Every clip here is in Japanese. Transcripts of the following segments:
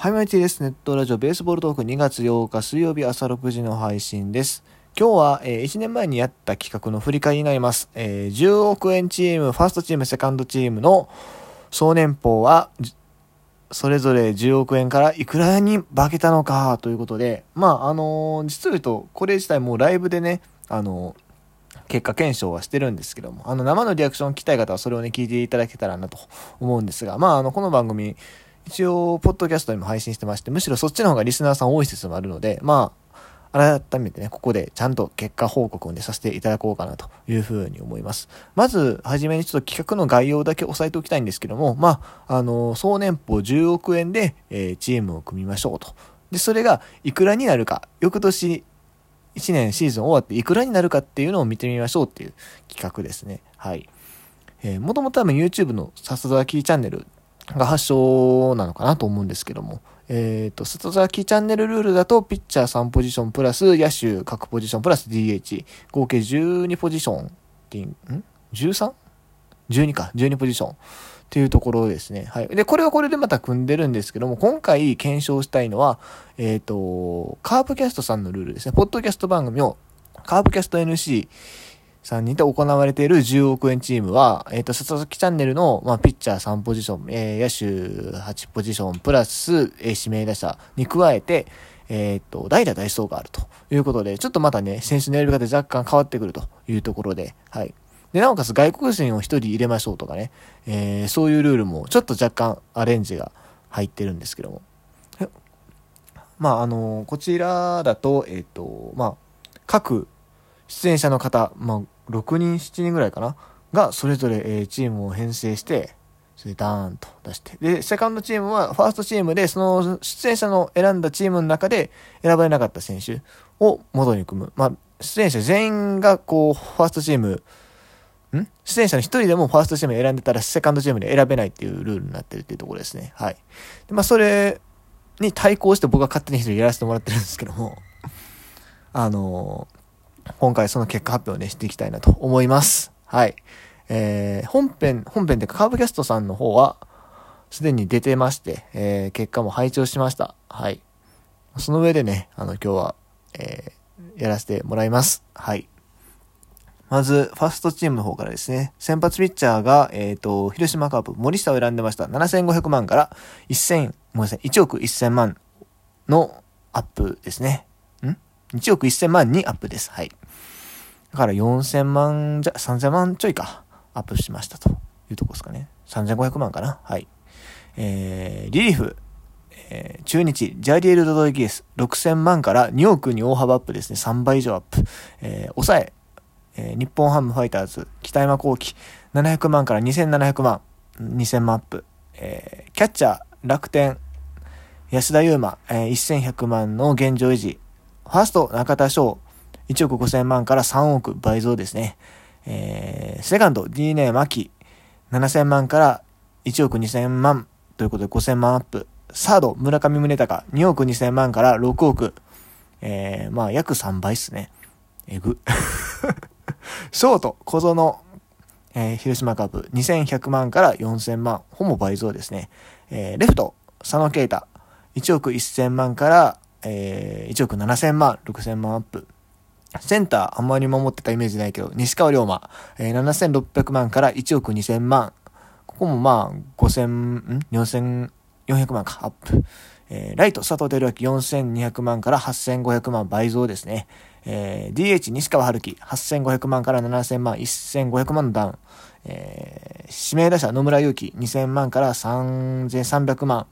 はい、マイティです。ネットラジオベースボールトーク2月8日水曜日朝6時の配信です。今日は、えー、1年前にやった企画の振り返りになります。えー、10億円チーム、ファーストチーム、セカンドチームの総年俸は、それぞれ10億円からいくらに化けたのかということで、まあ、あのー、実を言うと、これ自体もうライブでね、あの結果検証はしてるんですけども、あの、生のリアクションを聞きたい方はそれをね、聞いていただけたらなと思うんですが、まあ、あの、この番組、一応、ポッドキャストにも配信してまして、むしろそっちの方がリスナーさん多い説もあるので、まあ、改めてね、ここでちゃんと結果報告をね、させていただこうかなというふうに思います。まず、はじめにちょっと企画の概要だけ押さえておきたいんですけども、まあ、あの、総年俸10億円で、えー、チームを組みましょうと。で、それがいくらになるか、翌年、1年シーズン終わっていくらになるかっていうのを見てみましょうっていう企画ですね。はい。えー、もともと多分 YouTube のサスドラキーチャンネルが発祥なのかなと思うんですけども、えっ、ー、と、外崎チャンネルルールだと、ピッチャー3ポジションプラス、野手各ポジションプラス DH、合計12ポジションん？13?12 か、12ポジションっていうところですね。はい。で、これはこれでまた組んでるんですけども、今回検証したいのは、えっ、ー、と、カープキャストさんのルールですね。ポッドキャスト番組を、カープキャスト NC 3人で行われている10億円チームは、えっ、ー、と、佐々木チャンネルの、まあ、ピッチャー3ポジション、えー、野手8ポジション、プラス、えー、指名打者に加えて、えっ、ー、と、代打代走があるということで、ちょっとまたね、選手のやり方若干変わってくるというところで、はい。で、なおかつ外国人を1人入れましょうとかね、えー、そういうルールもちょっと若干アレンジが入ってるんですけども。まあ、あのこちらだと、えっ、と、まあ、各出演者の方、まあ、6人、7人ぐらいかな？が、それぞれ、えチームを編成して、それでダーンと出して。で、セカンドチームは、ファーストチームで、その出演者の選んだチームの中で選ばれなかった選手を元に組む。まあ、出演者全員が、こう、ファーストチーム、ん？出演者の一人でもファーストチーム選んでたら、セカンドチームで選べないっていうルールになってるっていうところですね。はい。で、まあ、それに対抗して僕は勝手に一人やらせてもらってるんですけども、あのー今回その結果発表をね、していきたいなと思います。はい。えー、本編、本編でカーブキャストさんの方は、すでに出てまして、えー、結果も拝聴しました。はい。その上でね、あの、今日は、えー、やらせてもらいます。はい。まず、ファーストチームの方からですね、先発ピッチャーが、えっ、ー、と、広島カープ、森下を選んでました。7500万から1000、ごめんなさい、1億1000万のアップですね。1億1000万にアップです。はい。だから4000万じゃ、3000万ちょいか、アップしましたというとこですかね。3500万かな。はい。えー、リリーフ、えー、中日、ジャリエル・ドドイギエス、6000万から2億に大幅アップですね。3倍以上アップ。えー、抑え、えー、日本ハムファイターズ、北山幸輝、700万から2700万、2000万アップ。えー、キャッチャー、楽天、安田祐馬、えー、1100万の現状維持。ファースト、中田翔、1億5000万から3億倍増ですね。えー、セカンド、DNA 牧、7000万から1億2000万ということで5000万アップ。サード、村上宗隆、2億2000万から6億。えー、まあ、約3倍っすね。えぐ。ショート、小園、えー、広島カープ、2100万から4000万。ほぼ倍増ですね。えー、レフト、佐野啓太、1億1000万からえー、1億7000万、6000万アップ。センター、あんまり守ってたイメージないけど、西川龍馬、えー、7600万から1億2000万。ここもまあ、5000、ん ?4400 万か、アップ。えー、ライト、佐藤輝明4200万から8500万倍増ですね。えー、DH、西川春樹8500万から7000万、1500万のダウン。えー、指名打者、野村祐希2000万から3300万。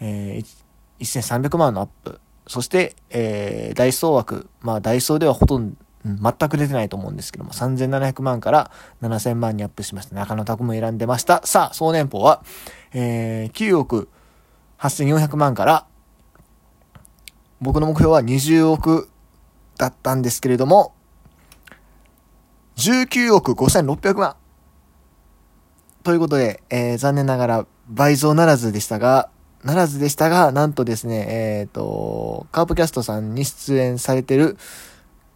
えー、1300万のアップ。そして、えー、ダイソー枠。まあ、ダイソーではほとんど、全く出てないと思うんですけども、3700万から7000万にアップしました。中野拓も選んでました。さあ、総年俸は、えー、9億8400万から、僕の目標は20億だったんですけれども、19億5600万。ということで、えー、残念ながら倍増ならずでしたが、ならずでしたが、なんとですね、えっ、ー、と、カープキャストさんに出演されてる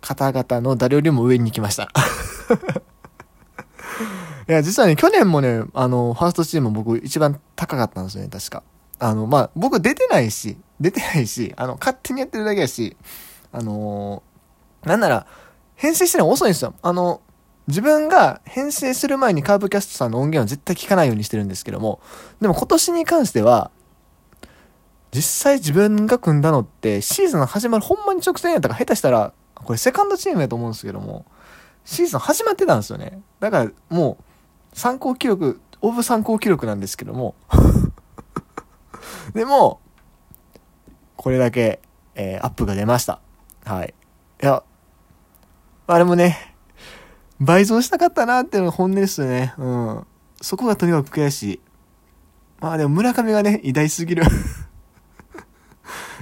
方々の誰よりも上に行きました。いや、実はね、去年もね、あの、ファーストチーム僕一番高かったんですよね、確か。あの、まあ、僕出てないし、出てないし、あの、勝手にやってるだけやし、あのー、なんなら、編成してるの遅いんですよ。あの、自分が編成する前にカーブキャストさんの音源は絶対聞かないようにしてるんですけども、でも今年に関しては、実際自分が組んだのってシーズン始まるほんまに直前やったから下手したら、これセカンドチームやと思うんですけども、シーズン始まってたんですよね。だからもう、参考記録、オブ参考記録なんですけども、でも、これだけ、えー、アップが出ました。はい。いや、あれもね、倍増したかったなっていうのが本音ですよね。うん。そこがとにかく悔しい。まあでも村上がね、偉大すぎる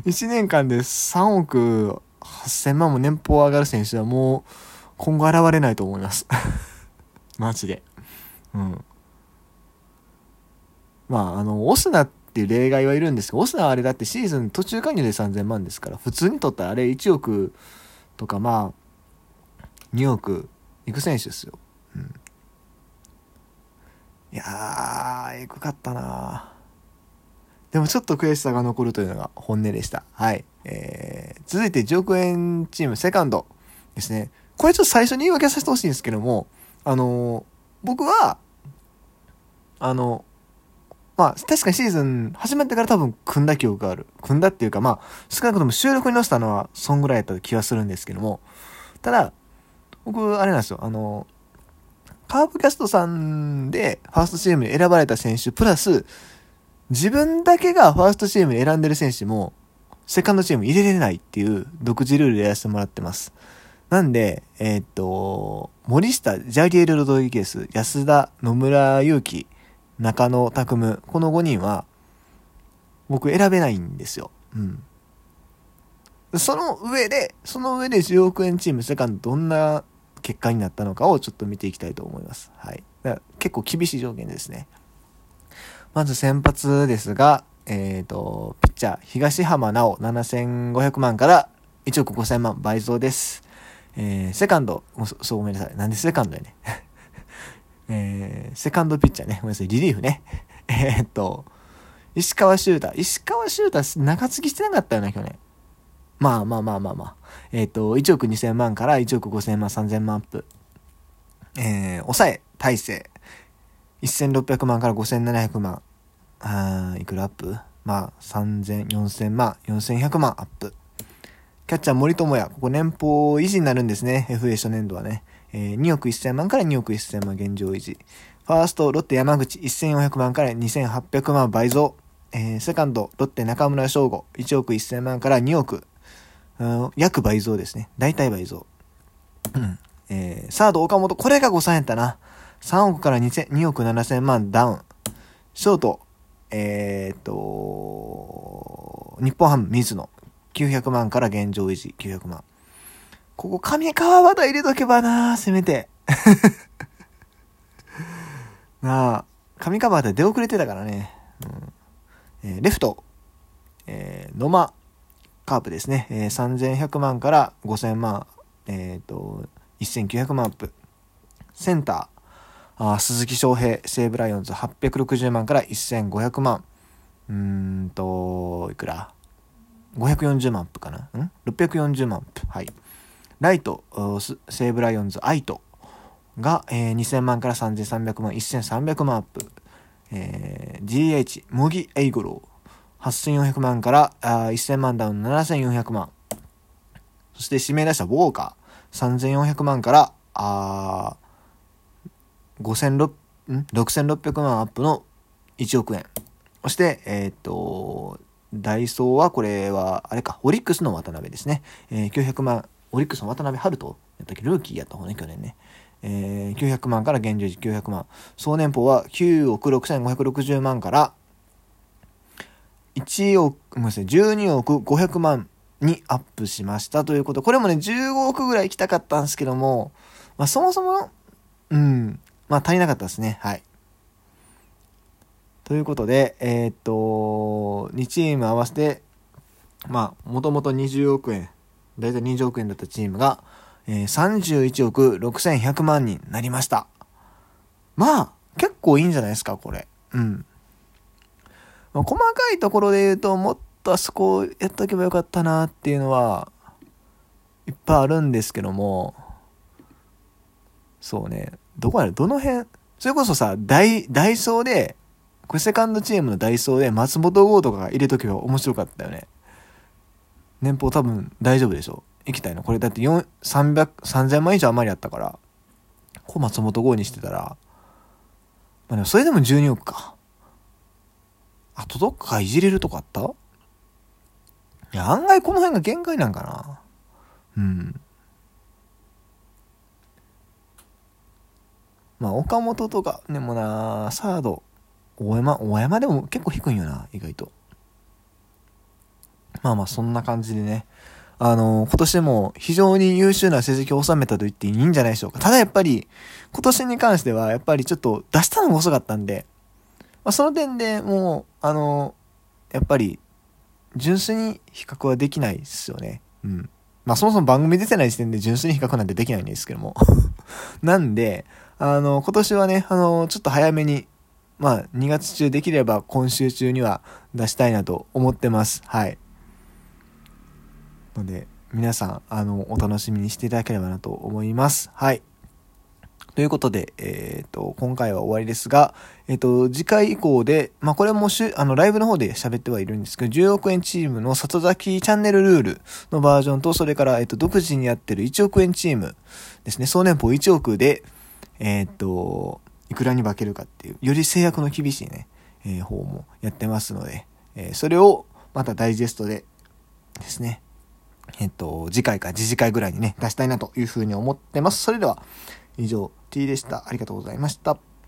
1年間で3億8000万も年俸上がる選手はもう今後現れないと思います マジで。うん。まあ、あの、オスナっていう例外はいるんですけど、オスナはあれだってシーズン途中加入で3000万ですから、普通に取ったらあれ1億とかまあ、2億いく選手ですよ。うん。いやー、えぐかったなでもちょっと悔しさが残るというのが本音でした。はい。えー、続いて10億円チームセカンドですね。これちょっと最初に言い訳させてほしいんですけども、あのー、僕は、あの、まあ、確かにシーズン始まってから多分組んだ記憶がある。組んだっていうか、まあ、少なくとも収録に載せたのは、そんぐらいやった気がするんですけども、ただ、僕、あれなんですよ、あの、カープキャストさんでファーストチームに選ばれた選手、プラス、自分だけがファーストチーム選んでる選手も、セカンドチーム入れれないっていう独自ルールでやらせてもらってます。なんで、えー、っと、森下、ジャリエル・ロドリゲス、安田、野村祐希、中野拓夢、この5人は、僕選べないんですよ。うん。その上で、その上で10億円チームセカンドどんな結果になったのかをちょっと見ていきたいと思います。はい。だから結構厳しい条件ですね。まず先発ですが、えっ、ー、と、ピッチャー、東浜直7500万から1億5000万倍増です。えー、セカンド、そうごめんなさい。なんでセカンドやね。えー、セカンドピッチャーね。ごめんなさい。リリーフね。えっと、石川修太。石川修太、中継ぎしてなかったよな、去年。まあまあまあまあまあ。えっ、ー、と、1億2000万から1億5000万、3000万アップ。えー、抑え、大勢。1600万から5700万。あいくらアップ？まあ、3000、4000万、4100万アップ。キャッチャー森友哉。ここ年俸維持になるんですね。FA 初年度はね。えー、2億1000万から2億1000万現状維持。ファースト、ロッテ山口1400万から2800万倍増。えー、セカンド、ロッテ中村翔吾1億1000万から2億。うん約倍増ですね。大体倍増。うん。えー、サード岡本、これが5 3やったな。3億から 2, 2億7000万ダウン。ショート、えー、っと、日本ハム水野。900万から現状維持900万。ここ上川端入れとけばなせめて。なあ、上川端出遅れてたからね。うんえー、レフト、えー、野間、カープですね。えー、3100万から5000万、えっ、ー、と、1900万アップ。センター、あ鈴木将平、西武ライオンズ860万から1500万。うーんと、いくら ?540 万アップかな？ん ?640 万アップ。はい。ライト、西武ライオンズ、愛斗が、えー、2000万から3300万、1300万アップ。えー、 DH、茂木エイゴロー。8400万からあ1000万ダウン7400万。そして指名打者ウォーカー3400万からあー6600万アップの1億円。そして、えっ、と、ダイソーはこれは、あれか、オリックスの渡部ですね。えー、900万、オリックスの渡部遼人やったっけ？ルーキーやった方ね、去年ね。えー、900万から現状時900万。総年俸は9億6560万から1億、ごめんなさい、12億500万にアップしましたということ。これもね、15億ぐらい行きたかったんですけども、まあそもそも、うん、まあ足りなかったですね。はい。ということで、えー、っと、2チーム合わせて、まあ、もともと20億円、だいたい20億円だったチームが、えー、31億6100万になりました。まあ、結構いいんじゃないですか、これ。うん。まあ、細かいところで言うと、もっとあそこやっとけばよかったなっていうのは、いっぱいあるんですけども、そうね、どこやろ、どの辺、それこそさ、ダイ、ダイソーで、これセカンドチームのダイソーで松本剛とかが入れとけば面白かったよね。年俸多分大丈夫でしょ？行きたいの？これだって4、300、3000万以上余りあったから、こう松本剛にしてたら、まあでもそれでも12億か。あとどっか？いじれるとこあった？いや、案外この辺が限界なんかな。うん。まあ、岡本とか、でもな、サード、大山、大山でも結構低いんよな、意外と。まあまあ、そんな感じでね。あの、今年でも非常に優秀な成績を収めたと言っていいんじゃないでしょうか。ただやっぱり、今年に関しては、やっぱりちょっと出したのが遅かったんで、まあ、その点でもう、あの、やっぱり、純粋に比較はできないですよね。うん。まあそもそも番組出てない時点で純粋に比較なんてできないんですけども。なんで、あの、今年はね、あの、ちょっと早めに、まあ2月中できれば今週中には出したいなと思ってます。はい。ので、皆さん、あの、お楽しみにしていただければなと思います。はい。ということで、えっ、ー、と、今回は終わりですが、えっ、ー、と、次回以降で、まあ、これもしゅ、あの、ライブの方で喋ってはいるんですけど、10億円チームの里崎チャンネルルールのバージョンと、それから、えっ、ー、と、独自にやってる1億円チームですね、総年俸1億で、えっ、と、いくらに化けるかっていう、より制約の厳しいね、えー、方もやってますので、えそれをまたダイジェストでですね、えっと、次回か次次回ぐらいにね、出したいなというふうに思ってます。それでは、以上、T でした。ありがとうございました。